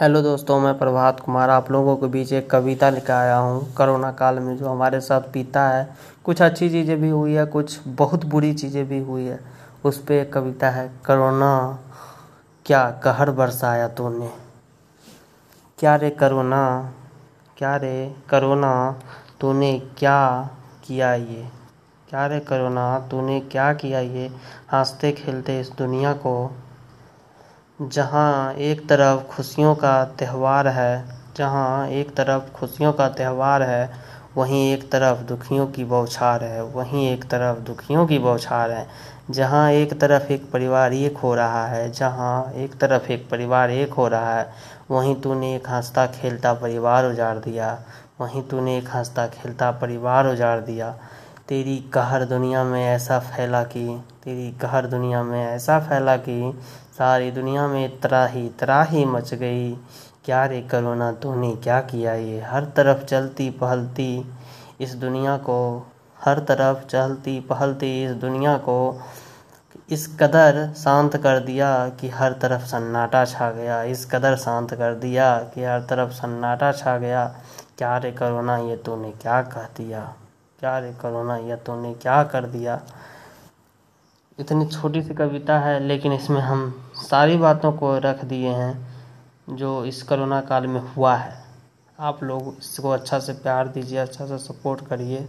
Hello दोस्तों, मैं प्रभात कुमार। आप लोगों के बीच एक कविता लेकर आया हूँ। कोरोना काल में जो हमारे साथ बीता है, कुछ अच्छी चीज़ें भी हुई है, कुछ बहुत बुरी चीज़ें भी हुई है। उस पर एक कविता है, करोना, क्या कहर बरसाया तूने? क्या रे करोना, क्या रे करोना, तूने क्या किया ये? क्या रे करोना, तूने क्या किया ये? हँसते खेलते इस दुनिया को जहाँ एक तरफ़ खुशियों का त्यौहार है, जहाँ एक तरफ़ खुशियों का त्यौहार है, वहीं एक तरफ़ दुखियों की बौछार है, वहीं एक तरफ़ दुखियों की बौछार है। जहाँ एक तरफ़ एक परिवार एक हो रहा है, जहाँ एक तरफ़ एक परिवार एक हो रहा है, वहीं तूने एक हंसता खेलता परिवार उजाड़ दिया, वहीं तूने एक हंसता खेलता परिवार उजाड़ दिया। तेरी कहर दुनिया में ऐसा फैला कि, तेरी कहर दुनिया में ऐसा फैला कि, सारी दुनिया में त्राही त्राही मच गई। क्या रे करोना तूने क्या किया ये? हर तरफ़ चलती पहलती इस दुनिया को, हर तरफ़ चलती पहलती इस दुनिया को। इस कदर शांत कर दिया कि हर तरफ़ सन्नाटा छा गया। इस कदर शांत कर दिया कि हर तरफ़ सन्नाटा छा गया। क्या रे करोना ये तूने क्या कह दिया? क्या रे करोना, ये तूने क्या कर दिया? इतनी छोटी सी कविता है, लेकिन इसमें हम सारी बातों को रख दिए हैं, जो इस करोना काल में हुआ है। आप लोग इसको अच्छा से प्यार दीजिए अच्छा से सपोर्ट करिए।